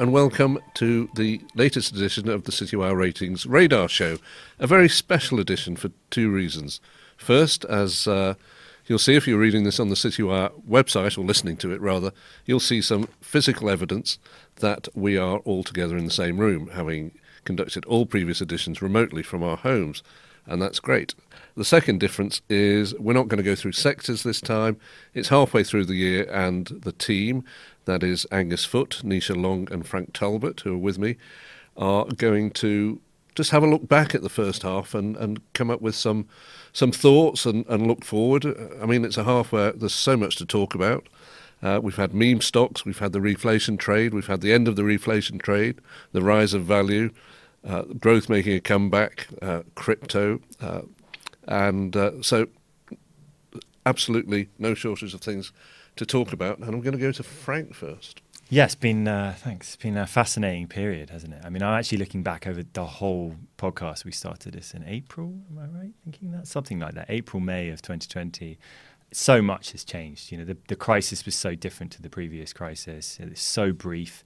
and welcome to the latest edition of the Citywire Ratings Radar Show. A very special edition for two reasons. First, as uh, you'll see if you're reading this on the Citywire website, or listening to it rather, you'll see some physical evidence that we are all together in the same room, having conducted all previous editions remotely from our homes, and that's great. The second difference is we're not going to go through sectors this time. It's halfway through the year, and the team, that is Angus Foot, Nisha Long, and Frank Talbot, who are with me, are going to just have a look back at the first half and, and come up with some some thoughts and, and look forward. I mean, it's a half where there's so much to talk about. Uh, we've had meme stocks, we've had the reflation trade, we've had the end of the reflation trade, the rise of value, uh, growth making a comeback, uh, crypto, uh, and uh, so absolutely no shortage of things to talk about. And I'm going to go to Frank first. Yes, been uh, thanks. It's been a fascinating period, hasn't it? I mean, I'm actually looking back over the whole podcast. We started this in April. Am I right thinking that something like that? April, May of 2020. So much has changed. You know, the, the crisis was so different to the previous crisis. It's so brief.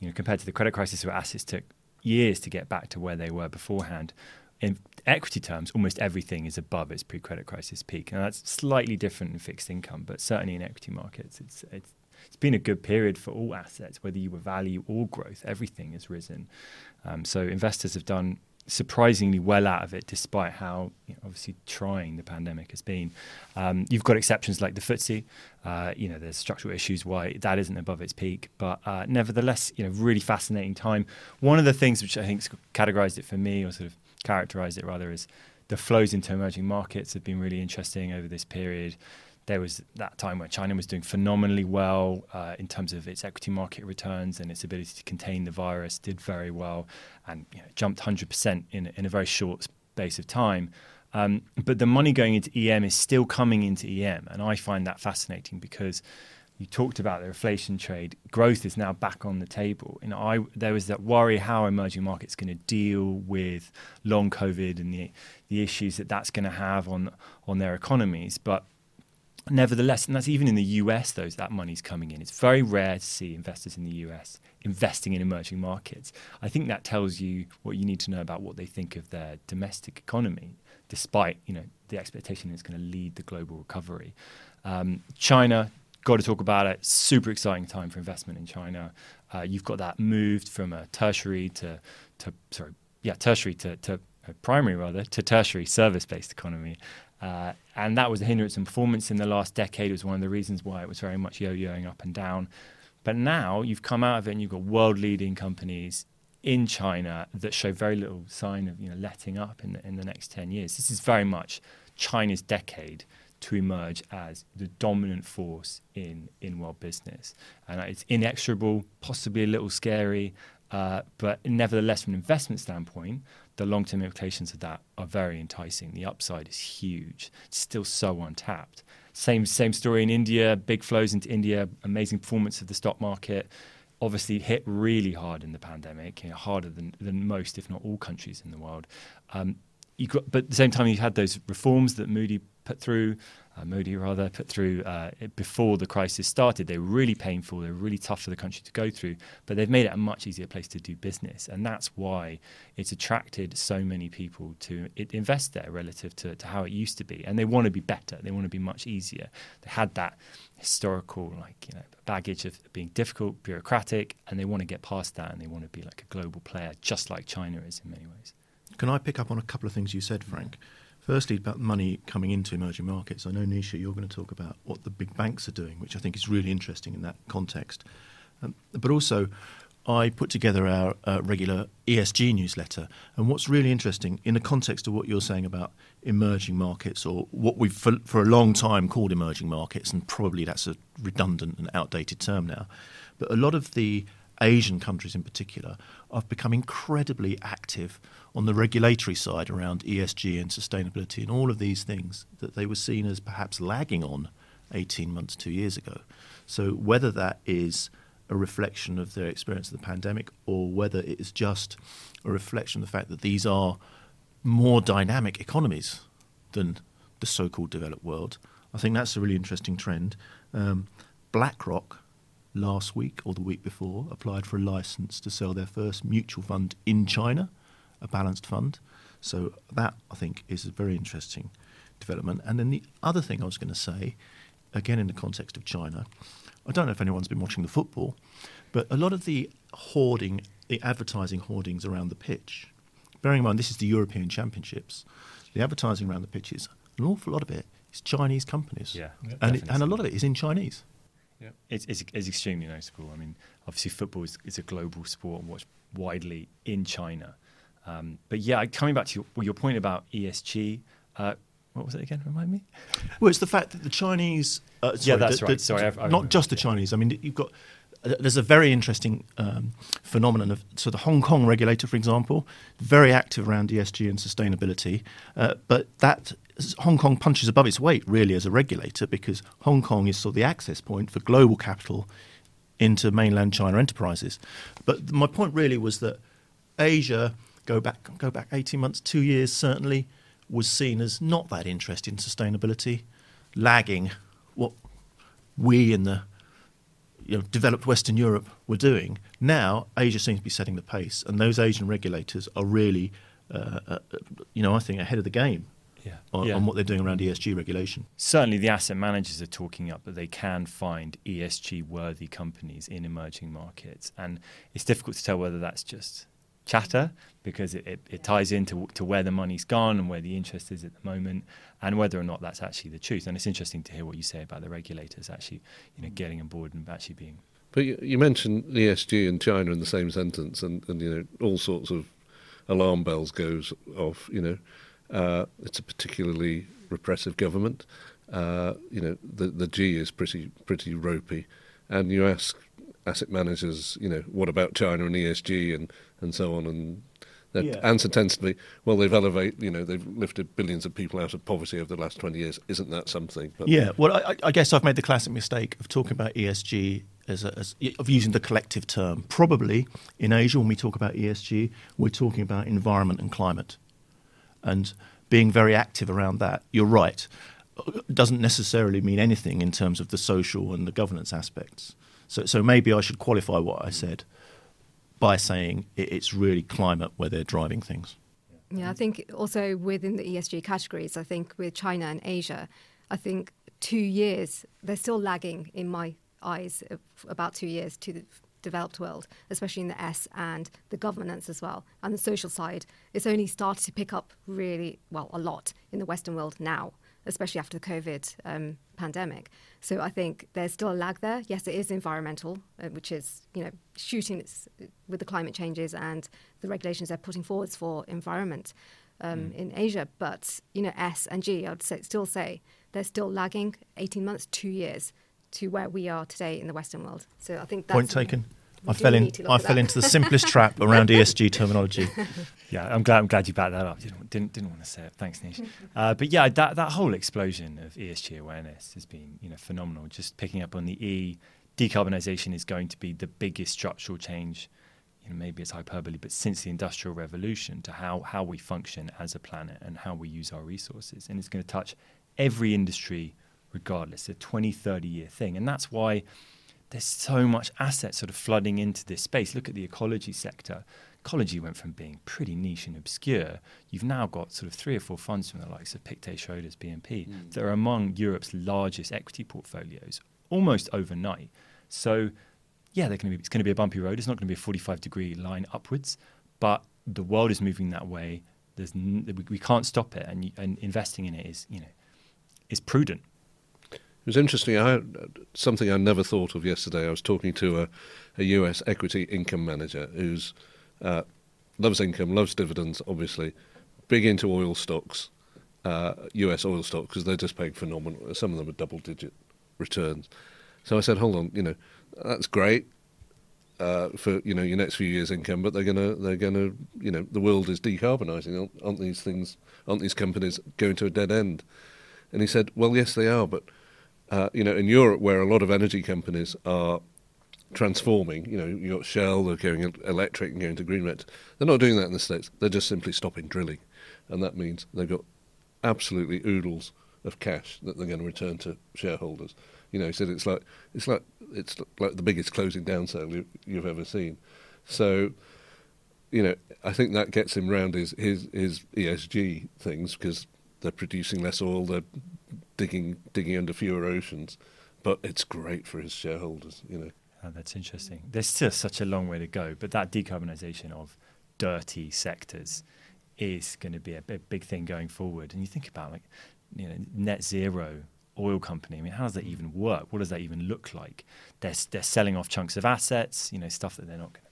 You know, compared to the credit crisis, where assets took years to get back to where they were beforehand. In equity terms, almost everything is above its pre-credit crisis peak, and that's slightly different in fixed income, but certainly in equity markets, it's it's it's been a good period for all assets, whether you were value or growth. Everything has risen. Um, so investors have done surprisingly well out of it, despite how you know, obviously trying the pandemic has been. Um, you've got exceptions like the FTSE. Uh, you know, there's structural issues why that isn't above its peak, but uh, nevertheless, you know, really fascinating time. One of the things which I think categorized it for me, or sort of characterized it rather, is the flows into emerging markets have been really interesting over this period there was that time where China was doing phenomenally well uh, in terms of its equity market returns and its ability to contain the virus, did very well, and you know, jumped 100% in, in a very short space of time. Um, but the money going into EM is still coming into EM, and I find that fascinating because you talked about the inflation trade. Growth is now back on the table. You know, I, there was that worry how emerging markets going to deal with long COVID and the the issues that that's going to have on on their economies, but Nevertheless, and that's even in the US, those that money's coming in. It's very rare to see investors in the US investing in emerging markets. I think that tells you what you need to know about what they think of their domestic economy, despite you know the expectation it's going to lead the global recovery. Um, China, got to talk about it. Super exciting time for investment in China. Uh, you've got that moved from a tertiary to to sorry, yeah, tertiary to, to primary rather to tertiary service-based economy. Uh, and that was a hindrance in performance in the last decade. It was one of the reasons why it was very much yo-yoing up and down. But now you've come out of it and you've got world-leading companies in China that show very little sign of you know letting up in the, in the next 10 years. This is very much China's decade to emerge as the dominant force in, in world business. And it's inexorable, possibly a little scary, uh, but nevertheless, from an investment standpoint, the long term implications of that are very enticing. The upside is huge. It's still so untapped. Same same story in India. Big flows into India. Amazing performance of the stock market. Obviously hit really hard in the pandemic. You know, harder than than most, if not all, countries in the world. Um, got, but at the same time, you had those reforms that Moody put through uh, Modi rather put through uh, before the crisis started. They were really painful. They were really tough for the country to go through, but they've made it a much easier place to do business, and that's why it's attracted so many people to invest there relative to, to how it used to be. And they want to be better. They want to be much easier. They had that historical like you know baggage of being difficult, bureaucratic, and they want to get past that, and they want to be like a global player, just like China is in many ways. Can I pick up on a couple of things you said, Frank? Yeah. Firstly, about money coming into emerging markets. I know, Nisha, you're going to talk about what the big banks are doing, which I think is really interesting in that context. Um, but also, I put together our uh, regular ESG newsletter. And what's really interesting, in the context of what you're saying about emerging markets, or what we've for, for a long time called emerging markets, and probably that's a redundant and outdated term now, but a lot of the Asian countries in particular, have become incredibly active on the regulatory side around ESG and sustainability and all of these things that they were seen as perhaps lagging on 18 months, two years ago. So, whether that is a reflection of their experience of the pandemic or whether it is just a reflection of the fact that these are more dynamic economies than the so called developed world, I think that's a really interesting trend. Um, BlackRock last week or the week before applied for a license to sell their first mutual fund in China, a balanced fund. So that I think is a very interesting development. And then the other thing I was going to say, again in the context of China, I don't know if anyone's been watching the football, but a lot of the hoarding, the advertising hoardings around the pitch, bearing in mind this is the European Championships, the advertising around the pitches, an awful lot of it is Chinese companies. Yeah, and, it, and a lot of it is in Chinese. Yeah. It's, it's, it's extremely noticeable. I mean, obviously, football is, is a global sport and watched widely in China. Um, but yeah, coming back to your, your point about ESG, uh, what was it again? Remind me. Well, it's the fact that the Chinese. Uh, sorry, yeah, that's the, right. The, sorry, I've, I've, not just the Chinese. I mean, you've got. Uh, there's a very interesting um, phenomenon of so the Hong Kong regulator, for example, very active around ESG and sustainability, uh, but that Hong Kong punches above its weight really as a regulator because Hong Kong is sort of the access point for global capital into mainland China enterprises. But my point really was that Asia go back go back 18 months, two years certainly was seen as not that interested in sustainability, lagging what we in the you know, developed Western Europe were doing. Now, Asia seems to be setting the pace, and those Asian regulators are really, uh, uh, you know, I think ahead of the game yeah. On, yeah. on, what they're doing around ESG regulation. Certainly, the asset managers are talking up that they can find ESG worthy companies in emerging markets, and it's difficult to tell whether that's just chatter because it, it, it, ties into to where the money's gone and where the interest is at the moment and whether or not that's actually the truth. And it's interesting to hear what you say about the regulators actually, you know, getting on board and actually being. But you, you mentioned ESG and China in the same sentence, and, and you know all sorts of alarm bells goes off. You know, uh, it's a particularly repressive government. Uh, you know, the the G is pretty pretty ropey, and you ask asset managers, you know, what about China and ESG and, and so on, and that yeah. answer tends to be, well, they've elevated, you know, they've lifted billions of people out of poverty over the last 20 years. Isn't that something? But yeah, well, I, I, guess I've made the classic mistake of talking about ESG as, a, as, of using the collective term. Probably in Asia, when we talk about ESG, we're talking about environment and climate, and being very active around that. You're right. Doesn't necessarily mean anything in terms of the social and the governance aspects. So, so maybe I should qualify what I said by saying it's really climate where they're driving things. Yeah, I think also within the ESG categories, I think with China and Asia, I think two years, they're still lagging in my eyes, about two years to the developed world, especially in the S and the governance as well. And the social side, it's only started to pick up really, well, a lot in the Western world now especially after the COVID um, pandemic. So I think there's still a lag there. Yes, it is environmental, uh, which is you know shooting with the climate changes and the regulations they're putting forwards for environment um, mm. in Asia. But you know S and G, I would say, still say they're still lagging 18 months, two years to where we are today in the Western world. So I think that's point taken. I fell in. I fell into the simplest trap around ESG terminology. Yeah, I'm glad. I'm glad you backed that up. Didn't didn't, didn't want to say it. Thanks, Nish. Uh, but yeah, that that whole explosion of ESG awareness has been you know phenomenal. Just picking up on the E, decarbonisation is going to be the biggest structural change. You know, maybe it's hyperbole, but since the industrial revolution to how how we function as a planet and how we use our resources, and it's going to touch every industry regardless. A 20, 30 year thing, and that's why there's so much assets sort of flooding into this space. Look at the ecology sector. Ecology went from being pretty niche and obscure. You've now got sort of three or four funds from the likes of Pictet, Schroders, BNP mm. that are among Europe's largest equity portfolios almost overnight. So, yeah, they're going to be, it's going to be a bumpy road. It's not going to be a 45 degree line upwards, but the world is moving that way. There's n- we, we can't stop it, and, and investing in it is, you know, is prudent was interesting. I something I never thought of yesterday. I was talking to a, a US equity income manager who's uh, loves income, loves dividends, obviously, big into oil stocks, uh, US oil stocks, because they're just paying phenomenal. Some of them are double digit returns. So I said, hold on, you know, that's great. Uh, for you know your next few years' income, but they're gonna they're gonna you know the world is decarbonising, aren't these things aren't these companies going to a dead end? And he said, well, yes, they are, but uh, you know, in Europe, where a lot of energy companies are transforming, you know, you've got Shell, they're going electric and going to green rent. They're not doing that in the States. They're just simply stopping drilling. And that means they've got absolutely oodles of cash that they're going to return to shareholders. You know, he said it's like it's like it's like the biggest closing down sale you, you've ever seen. So, you know, I think that gets him round his his, his ESG things because they're producing less oil, they're digging digging under fewer oceans, but it's great for his shareholders. You know. Oh, that's interesting. There's still such a long way to go, but that decarbonisation of dirty sectors is going to be a big, big thing going forward. And you think about like, you know, net zero oil company. I mean, how does that mm. even work? What does that even look like? They're they're selling off chunks of assets, you know, stuff that they're not going to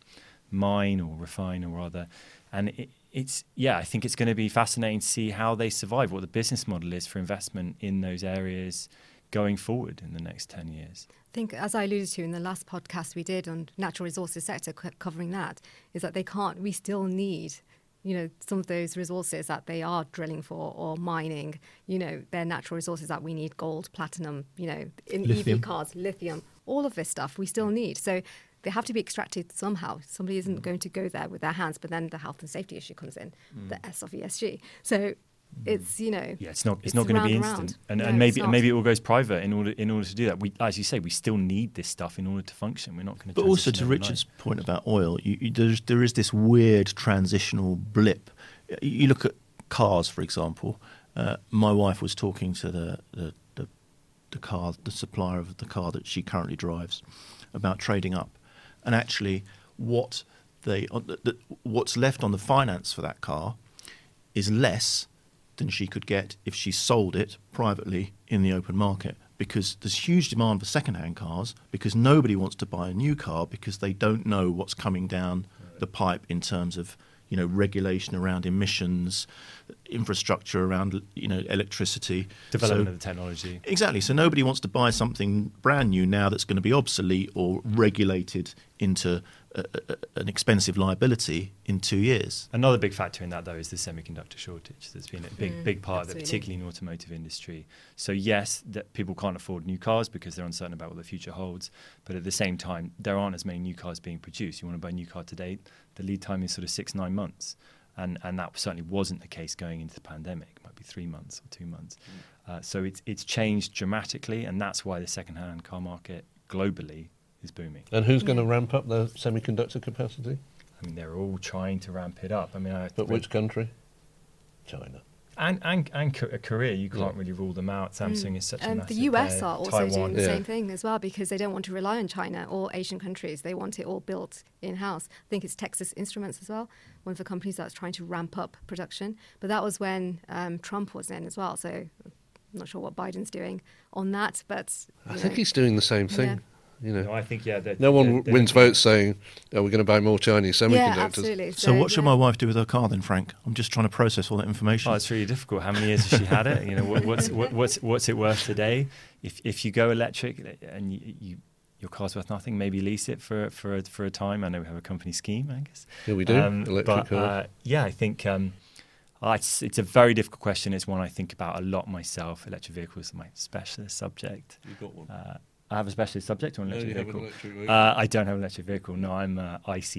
mine or refine or rather, and it, it's yeah, I think it's going to be fascinating to see how they survive, what the business model is for investment in those areas going forward in the next 10 years? I think, as I alluded to in the last podcast we did on natural resources sector, covering that, is that they can't, we still need you know some of those resources that they are drilling for or mining you know they're natural resources that we need gold platinum you know in lithium. ev cars lithium all of this stuff we still need so they have to be extracted somehow. Somebody isn't mm. going to go there with their hands but then the health and safety issue comes in mm. the s of esg so it's you know yeah it's not it's, it's not going to be instant. and, no, and maybe and maybe it all goes private in order in order to do that. We as you say we still need this stuff in order to function. We're not going to but also to overnight. richard's point about oil you, you, there's, there is this weird transitional blip. You look at cars for example. Uh, my wife was talking to the, the, the the car the supplier of the car that she currently drives about trading up and actually what they uh, the, what's left on the finance for that car is less than she could get if she sold it privately in the open market. Because there's huge demand for second-hand cars because nobody wants to buy a new car because they don't know what's coming down the pipe in terms of you know regulation around emissions, infrastructure around you know electricity, development so, of the technology. Exactly. So nobody wants to buy something brand new now that's going to be obsolete or regulated into a, a, an expensive liability in two years. Another big factor in that, though, is the semiconductor shortage. That's been a big, mm, big part absolutely. of it, particularly in the automotive industry. So yes, that people can't afford new cars because they're uncertain about what the future holds. But at the same time, there aren't as many new cars being produced. You want to buy a new car today, the lead time is sort of six nine months. And, and that certainly wasn't the case going into the pandemic. It might be three months or two months. Mm. Uh, so it's it's changed dramatically, and that's why the second-hand car market globally is booming. And who's going to ramp up the semiconductor capacity? I mean, they're all trying to ramp it up. I mean, I but which country? China. And, and, and Korea, you can't yeah. really rule them out. Samsung mm. is such and a the US player. are also Taiwan. doing the yeah. same thing as well because they don't want to rely on China or Asian countries. They want it all built in house. I think it's Texas Instruments as well, one of the companies that's trying to ramp up production. But that was when um, Trump was in as well. So I'm not sure what Biden's doing on that, but I know. think he's doing the same thing. Yeah. You know, no, I think yeah. no one they're, wins they're votes saying, "Are we going to buy more Chinese semiconductors?" Yeah, absolutely. So, so what should my wife do with her car then, Frank? I'm just trying to process all that information. Oh, it's really difficult. How many years has she had it? You know, what, what's what, what's what's it worth today? If if you go electric and you, you your car's worth nothing, maybe lease it for for a, for a time. I know we have a company scheme, I guess. Yeah, we do. Um, electric but, car. Uh, yeah, I think. Um, uh, it's, it's a very difficult question. It's one I think about a lot myself. Electric vehicles are my specialist subject. You've got one. Uh, I have a specialist subject on electric no, vehicle. Electric vehicle. Uh, I don't have an electric vehicle. No, I'm uh, ICE,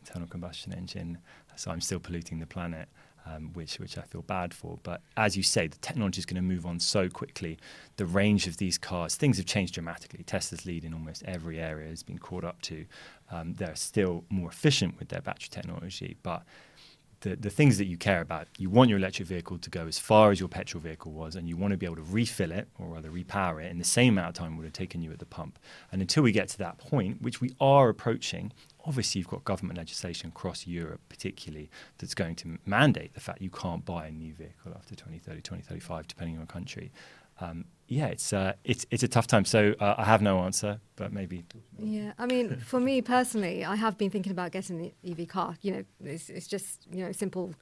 internal combustion engine. So I'm still polluting the planet, um, which which I feel bad for. But as you say, the technology is going to move on so quickly. The range of these cars, things have changed dramatically. Tesla's lead in almost every area has been caught up to. Um, they're still more efficient with their battery technology, but the, the things that you care about. You want your electric vehicle to go as far as your petrol vehicle was, and you want to be able to refill it, or rather repower it, in the same amount of time would have taken you at the pump. And until we get to that point, which we are approaching, obviously you've got government legislation across Europe, particularly, that's going to mandate the fact you can't buy a new vehicle after 2030, 2035, depending on country. Um, yeah, it's uh, it's it's a tough time. So uh, I have no answer, but maybe. Yeah, I mean, for me personally, I have been thinking about getting the EV car. You know, it's, it's just you know simple.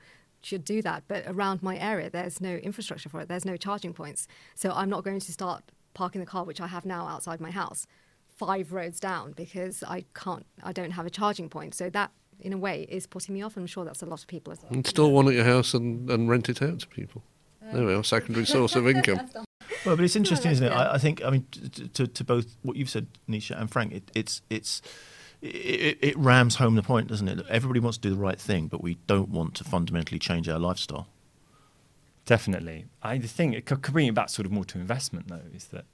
Should do that, but around my area, there's no infrastructure for it. There's no charging points, so I'm not going to start parking the car, which I have now outside my house, five roads down because I can't. I don't have a charging point. So that in a way is putting me off. I'm sure that's a lot of people as well. Install one at your house and, and rent it out to people. there we are, secondary source of income. Well, but it's interesting, isn't it? Yeah. I, I, think. I mean, to, to, to, both what you've said, Nisha and Frank, it, it's it's it, it, rams home the point, doesn't it? Everybody wants to do the right thing, but we don't want to fundamentally change our lifestyle. Definitely. I the thing, it could bring it back sort of more to investment though, is that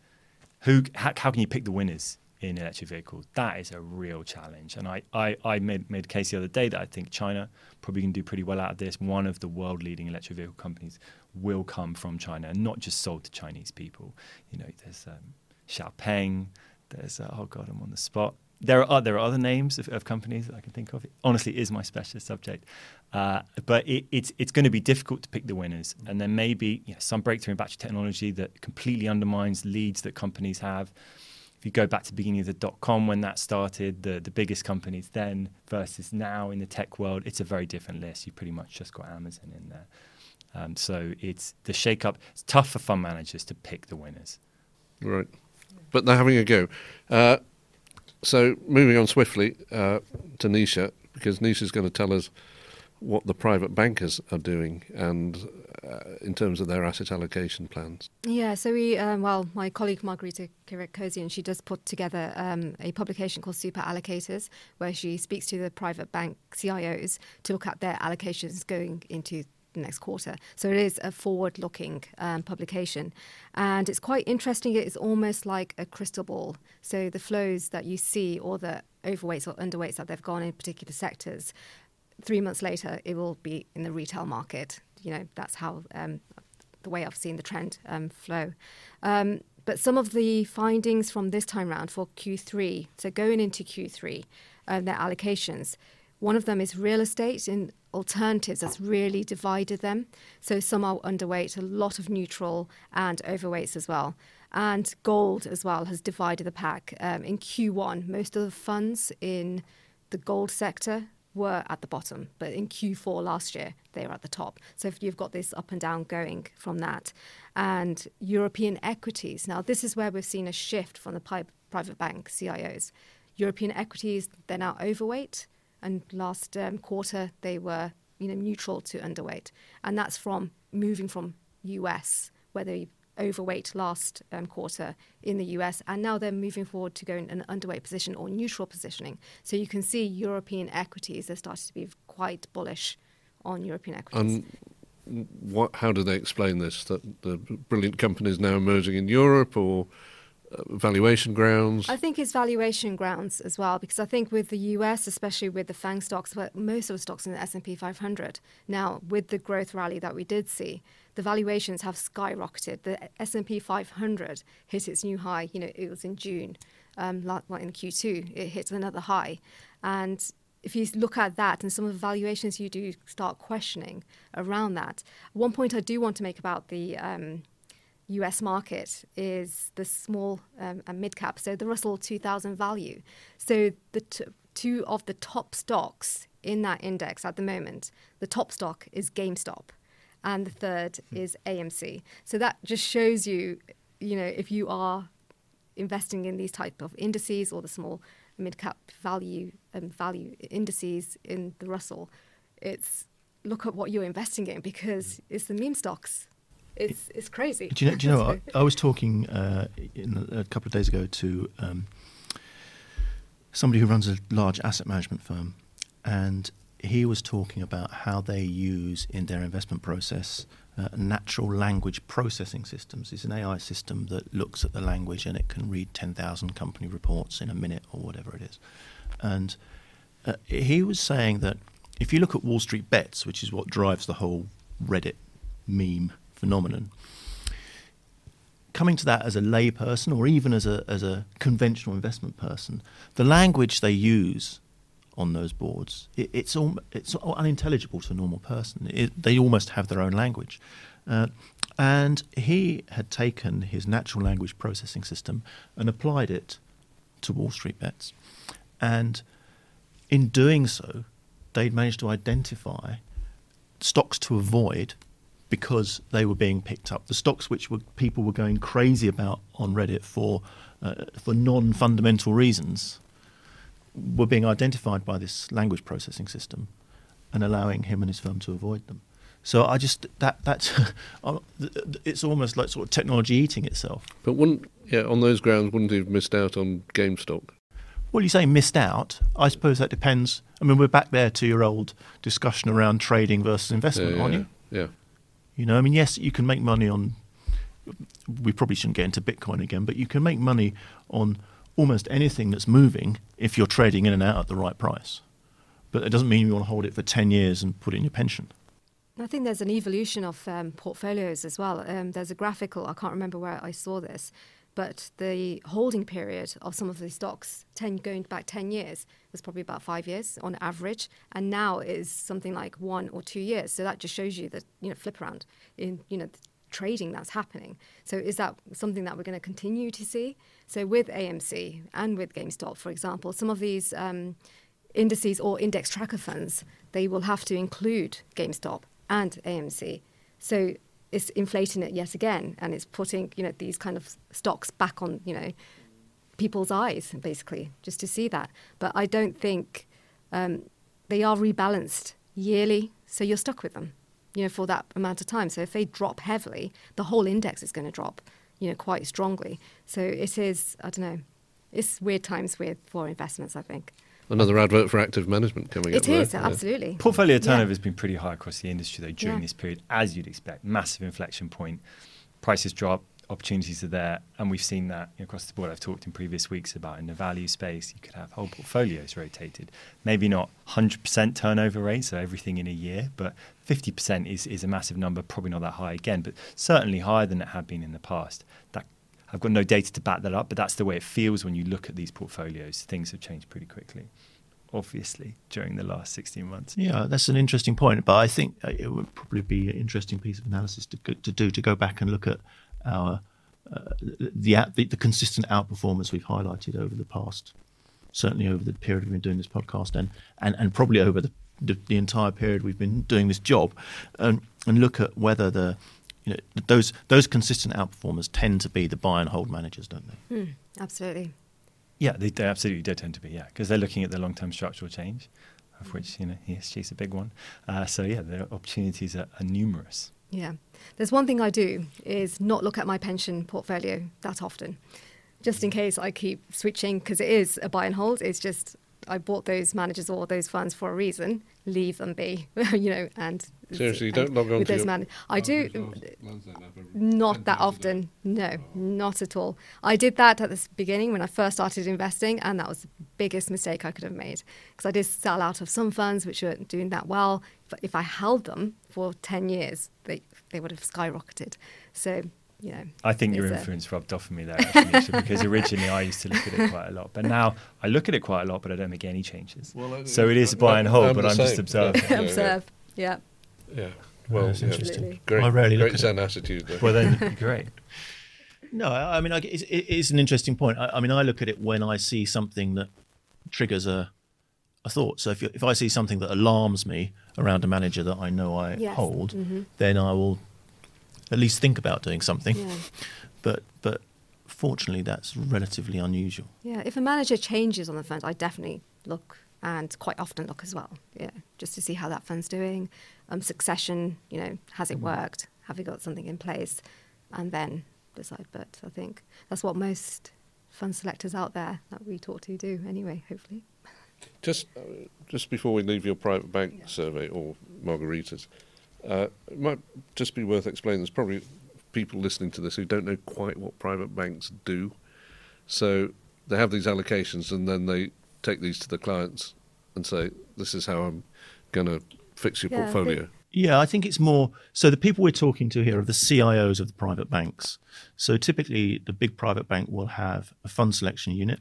who how, how can you pick the winners in electric vehicles? That is a real challenge. And I, I, I made, made a case the other day that I think China probably can do pretty well out of this. One of the world leading electric vehicle companies will come from China and not just sold to Chinese people. You know, there's um, Xiaopeng, there's, uh, oh God, I'm on the spot. There are, there are other names of, of companies that I can think of. It honestly is my specialist subject. Uh, but it, it's, it's going to be difficult to pick the winners. And there may be you know, some breakthrough in battery technology that completely undermines leads that companies have if you go back to the beginning of the dot com when that started, the, the biggest companies then versus now in the tech world, it's a very different list. You pretty much just got Amazon in there. Um, so it's the shake up. It's tough for fund managers to pick the winners. Right. But they're having a go. Uh, so moving on swiftly uh, to Nisha, because Nisha's going to tell us what the private bankers are doing and uh, in terms of their asset allocation plans. Yeah, so we, um, well, my colleague Margarita Kyriakossian, she does put together um, a publication called Super Allocators, where she speaks to the private bank CIOs to look at their allocations going into the next quarter. So it is a forward-looking um, publication, and it's quite interesting. It's almost like a crystal ball. So the flows that you see, or the overweights or underweights that they've gone in particular sectors, three months later, it will be in the retail market. You know, that's how um, the way I've seen the trend um, flow. Um, but some of the findings from this time round for Q3, so going into Q3, uh, their allocations, one of them is real estate in alternatives that's really divided them. So some are underweight, a lot of neutral and overweights as well. And gold as well has divided the pack. Um, in Q1, most of the funds in the gold sector were at the bottom, but in Q4 last year, they were at the top. So if you've got this up and down going from that. And European equities, now this is where we've seen a shift from the private bank CIOs. European equities, they're now overweight, and last um, quarter they were you know, neutral to underweight. And that's from moving from US, where they overweight last um, quarter in the US, and now they're moving forward to go in an underweight position or neutral positioning. So you can see European equities are starting to be quite bullish on European equities. And what, how do they explain this? That the brilliant companies now emerging in Europe, or valuation grounds? I think it's valuation grounds as well because I think with the US, especially with the FANG stocks, but most of the stocks in the S&P 500, now with the growth rally that we did see, the valuations have skyrocketed. The S&P 500 hit its new high. You know, it was in June, um, like in Q2, it hit another high, and if you look at that and some of the valuations you do start questioning around that. One point I do want to make about the um, US market is the small um, and mid cap, so the Russell 2000 value. So the t- two of the top stocks in that index at the moment, the top stock is GameStop, and the third mm. is AMC. So that just shows you, you know, if you are investing in these type of indices or the small mid cap value um, value indices in the Russell, it's look at what you're investing in because hmm. it's the meme stocks it's it's crazy. Do you know? Do you know I, I, was talking uh, a couple of days ago to um, somebody who runs a large asset management firm, and he was talking about how they use in their investment process uh, natural language processing systems. It's an AI system that looks at the language and it can read 10,000 company reports in a minute or whatever it is. And uh, he was saying that if you look at Wall Street Bets, which is what drives the whole Reddit meme phenomenon. Coming to that as a layperson or even as a, as a conventional investment person, the language they use on those boards, it, it's, all, it's unintelligible to a normal person. It, they almost have their own language. Uh, and he had taken his natural language processing system and applied it to Wall Street bets. And in doing so, they'd managed to identify stocks to avoid because they were being picked up. The stocks which were, people were going crazy about on Reddit for uh, for non-fundamental reasons were being identified by this language processing system and allowing him and his firm to avoid them. So I just that that's it's almost like sort of technology eating itself. But wouldn't yeah on those grounds wouldn't he have missed out on GameStop? Well, you say missed out. I suppose that depends. I mean, we're back there to your old discussion around trading versus investment, yeah, aren't you? Yeah. You know, I mean, yes, you can make money on we probably shouldn't get into Bitcoin again, but you can make money on almost anything that's moving if you're trading in and out at the right price. But it doesn't mean you want to hold it for 10 years and put it in your pension. I think there's an evolution of um, portfolios as well. Um, there's a graphical, I can't remember where I saw this, but the holding period of some of these stocks, 10, going back 10 years, was probably about five years on average, and now is something like one or two years. So that just shows you that you know flip around in you know trading that's happening. So is that something that we're going to continue to see? So with AMC and with GameStop, for example, some of these um, indices or index tracker funds they will have to include GameStop and AMC. So it's inflating it yet again, and it's putting you know these kind of stocks back on you know people's eyes basically just to see that. But I don't think um, they are rebalanced yearly, so you're stuck with them, you know, for that amount of time. So if they drop heavily, the whole index is going to drop, you know, quite strongly. So it is, I don't know, it's weird times with for investments, I think. Another advert for active management coming It up. there. is Yeah. absolutely. Portfolio turnover Yeah. has been pretty high across the industry though during Yeah. this period, as you'd expect. Massive inflection point, prices drop, opportunities are there, and we've seen that across the board. I've talked in previous weeks about in the value space, you could have whole portfolios rotated. Maybe not 100% turnover rate, so everything in a year, but 50% is, is a massive number, probably not that high again, but certainly higher than it had been in the past. That I've got no data to back that up, but that's the way it feels when you look at these portfolios. Things have changed pretty quickly, obviously, during the last 16 months. Yeah, that's an interesting point. But I think uh, it would probably be an interesting piece of analysis to to do to go back and look at our uh, the, the the consistent outperformance we've highlighted over the past, certainly over the period we've been doing this podcast, and and, and probably over the, the the entire period we've been doing this job, and and look at whether the you know those those consistent outperformers tend to be the buy and hold managers, don't they? Mm, absolutely. Yeah, they, they absolutely do tend to be, yeah, because they're looking at the long term structural change, of which, you know, ESG is a big one. Uh, so, yeah, the opportunities are, are numerous. Yeah. There's one thing I do is not look at my pension portfolio that often, just in case I keep switching because it is a buy and hold. It's just I bought those managers or those funds for a reason. Leave them be, you know. And Seriously, you don't log on with to those man- I oh, do. Not that often. No, oh. not at all. I did that at the beginning when I first started investing, and that was the biggest mistake I could have made because I did sell out of some funds which weren't doing that well. If, if I held them for 10 years, they, they would have skyrocketed. So, you know. I think your it's a- influence rubbed off on me there, actually, because originally I used to look at it quite a lot. But now I look at it quite a lot, but I don't make any changes. Well, I- so it is buy and hold, I'm but I'm just same. observing. Yeah. Observe. Yeah. Yeah. Well, That's yeah. interesting. Great, I rarely look great at Zen attitude there. Well, then, great. No, I I mean, I, it's, it's an interesting point. I, I mean, I look at it when I see something that triggers a, a thought. So if, you, if I see something that alarms me around a manager that I know I Yes. hold, Mhm. then I will at least think about doing something. Yeah. But but fortunately, that's relatively unusual. Yeah. If a manager changes on the fund, I definitely look and quite often look as well. Yeah. Just to see how that fund's doing. Um, succession, you know, has it Mm-hmm. worked? Have we got something in place? And then decide. But I think that's what most fund selectors out there that we talk to do anyway, hopefully. Just, uh, just before we leave your private bank Yeah. survey or Margarita's, uh, it might just be worth explaining. There's probably people listening to this who don't know quite what private banks do. So they have these allocations, and then they take these to the clients and say, "This is how I'm going to fix your Yeah, portfolio." Yeah, I think it's more. So the people we're talking to here are the CIOs of the private banks. So typically, the big private bank will have a fund selection unit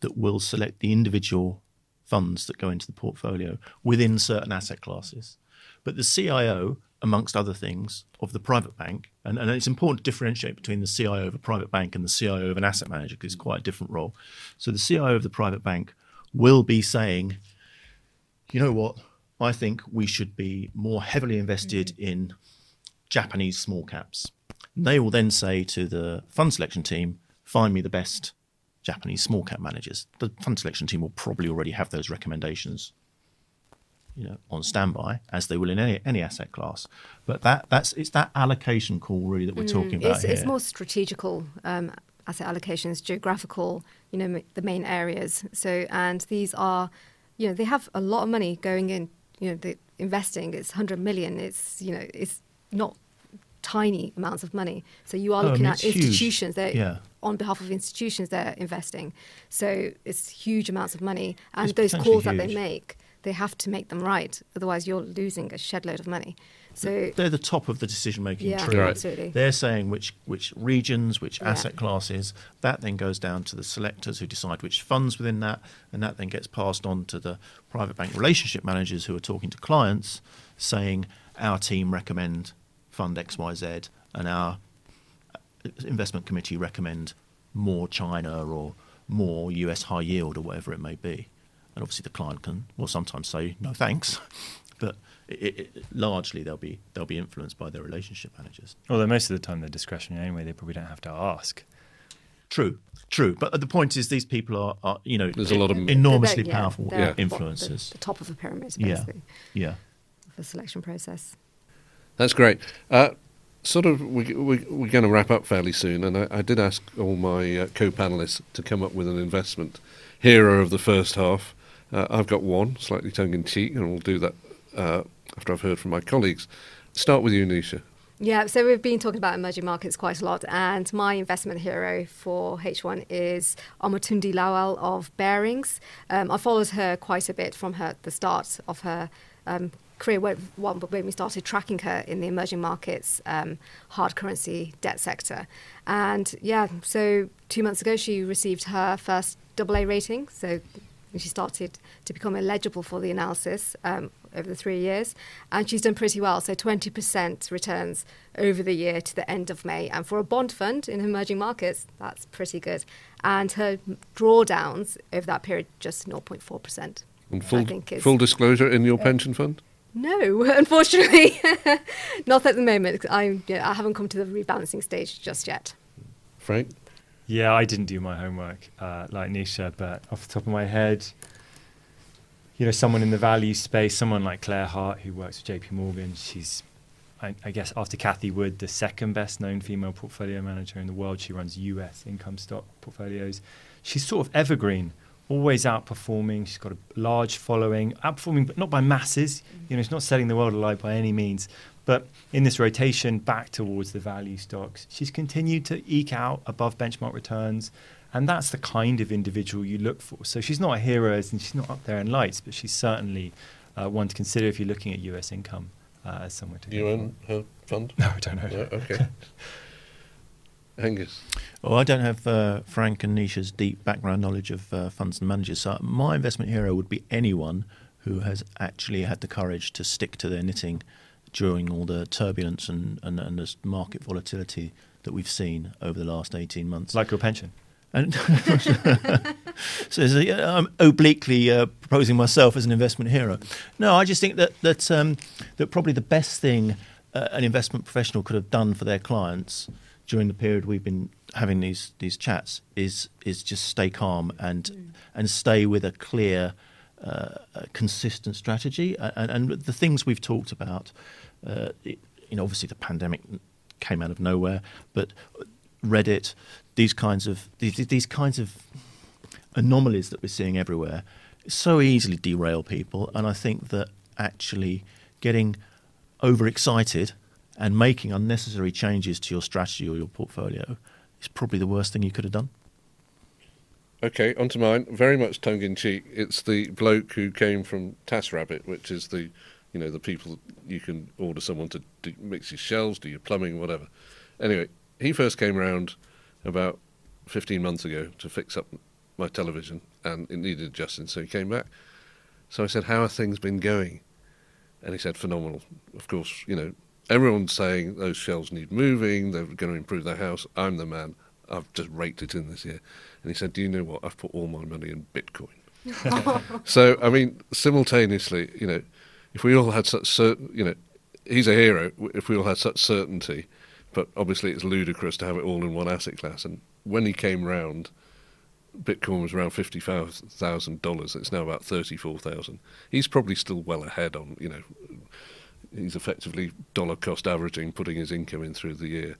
that will select the individual funds that go into the portfolio within certain asset classes. But the CIO, amongst other things, of the private bank, and, and it's important to differentiate between the CIO of a private bank and the CIO of an asset manager because it's quite a different role. So the CIO of the private bank will be saying, you know what? I think we should be more heavily invested mm-hmm. in Japanese small caps. And they will then say to the fund selection team, find me the best Japanese small cap managers. The fund selection team will probably already have those recommendations you know, on standby, as they will in any, any asset class. But that that's it's that allocation call really that we're talking about Mm, it's, here. it's more strategical um, asset allocations, geographical, you know, m- the main areas. So, and these are, you know, they have a lot of money going in. You know, the investing. It's hundred million. It's you know, it's not tiny amounts of money. So you are Oh, looking mean, at it's huge. institutions that Yeah. on behalf of institutions they're investing. So it's huge amounts of money, and It's those potentially calls that they make, they have to make them right. Otherwise, you're losing a shedload of money. So They're the top of the decision making yeah, tree. Right. absolutely. They're saying which which regions, which Yeah. asset classes. That then goes down to the selectors who decide which funds within that, and that then gets passed on to the private bank relationship managers who are talking to clients, saying our team recommend fund X Y Z, and our uh, investment committee recommend more China or more US high yield or whatever it may be. And obviously the client can will sometimes say no thanks, but it, it, largely they'll be they'll be influenced by their relationship managers. Although most of the time they're discretionary anyway, they probably don't have to ask. True, true. But the point is, these people are, are you know, There's a lot of- enormously yeah, powerful they're Yeah. at the influencers. The, the top of the pyramid, basically, yeah. of the selection process. That's great. Uh, sort of, we, we, we're going to wrap up fairly soon, and I, I did ask all my uh, co-panelists to come up with an investment hero of the first half. Uh, I've got one, slightly tongue-in-cheek, and we'll do that uh, after I've heard from my colleagues. Start with you, Nisha. Yeah, so we've been talking about emerging markets quite a lot, and my investment hero for H1 is Omotunde Lawal of Barings. Um, I followed her quite a bit from her the start of her um, career when when we started tracking her in the emerging markets um, hard currency debt sector. And yeah, so two months ago she received her first AA rating. So she started to become eligible for the analysis um, over the three years, and she's done pretty well. So 20% returns over the year to the end of May, and for a bond fund in emerging markets, that's pretty good. And her drawdowns over that period just 0.4%. And full, is- full disclosure in your pension fund? No, unfortunately, not at the moment. I yeah, I haven't come to the rebalancing stage just yet. Frank? Yeah, I didn't do my homework uh, like Nisha, but off the top of my head, you know, someone in the value space, someone like Clare Hart, who works with JP Morgan, she's, I, I guess, after Cathie Wood, the second best known female portfolio manager in the world. She runs US income stock portfolios. She's sort of evergreen, always outperforming. She's got a large following, outperforming, but not by masses. You know, she's not setting the world alight by any means. But in this rotation back towards the value stocks, she's continued to eke out above benchmark returns. And that's the kind of individual you look for. So she's not a hero and she's not up there in lights, but she's certainly uh, one to consider if you're looking at US income uh, as somewhere to Do you go own her fund? No, I don't know. No, okay. Angus? Well, I don't have uh, Frank and Nisha's deep background knowledge of uh, funds and managers. So my investment hero would be anyone who has actually had the courage to stick to their knitting during all the turbulence and, and, and the market volatility that we've seen over the last 18 months. Like your pension. And so I'm obliquely uh, proposing myself as an investment hero. No, I just think that that um, that probably the best thing uh, an investment professional could have done for their clients during the period we've been having these these chats is is just stay calm and and stay with a clear, consistent strategy. And, and the things we've talked about, uh, it, you know, obviously the pandemic came out of nowhere, but Reddit, these kinds of these, these kinds of anomalies that we're seeing everywhere, so easily derail people. And I think that actually getting overexcited and making unnecessary changes to your strategy or your portfolio is probably the worst thing you could have done. Okay, on to mine. Very much tongue in cheek. It's the bloke who came from TaskRabbit, which is the, you know, the people you can order someone to do, mix your shelves, do your plumbing, whatever. Anyway, he first came around about 15 months ago to fix up my television, and it needed adjusting, so he came back. So I said, "How have things been going?" And he said, "Phenomenal." Of course, you know, everyone's saying those shelves need moving. They're going to improve their house. I'm the man. I've just raked it in this year. And he said, "Do you know what? I've put all my money in Bitcoin." so I mean, simultaneously, you know, if we all had such certain, you know, he's a hero. If we all had such certainty, but obviously it's ludicrous to have it all in one asset class. And when he came round, Bitcoin was around fifty thousand dollars. It's now about thirty-four thousand. He's probably still well ahead on, you know, he's effectively dollar cost averaging, putting his income in through the year.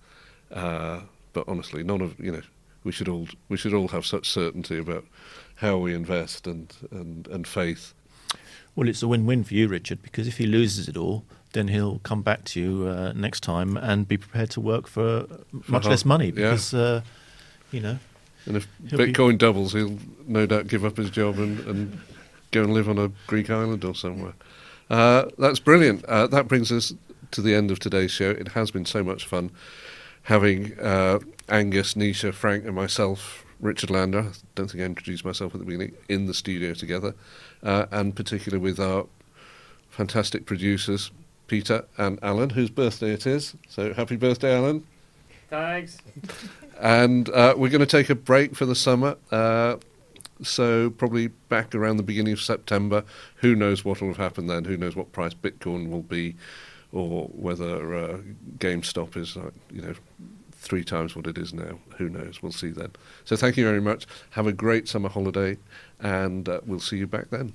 Uh, but honestly, none of you know, we should all we should all have such certainty about how we invest and and and faith. Well, it's a win-win for you, Richard, because if he loses it all, then he'll come back to you uh, next time and be prepared to work for, For much half- less money yeah. because, uh, you know, And if He'll be- Bitcoin doubles, he'll no doubt give up his job and, and go and live on a Greek island or somewhere. Uh, that's brilliant. Uh, that brings us to the end of today's show. It has been so much fun having uh, Angus, Nisha, Frank, and myself, Richard Lander. I don't think I introduced myself at the beginning, in the studio together, uh, and particularly with our fantastic producers, Peter and Alan, whose birthday it is. So happy birthday, Alan. Thanks. And uh, we're going to take a break for the summer. Uh, so probably back around the beginning of September. Who knows what will have happened then? Who knows what price Bitcoin will be, or whether uh, GameStop is, uh, you know, three times what it is now. Who knows? We'll see then. So thank you very much. Have a great summer holiday, and uh, we'll see you back then.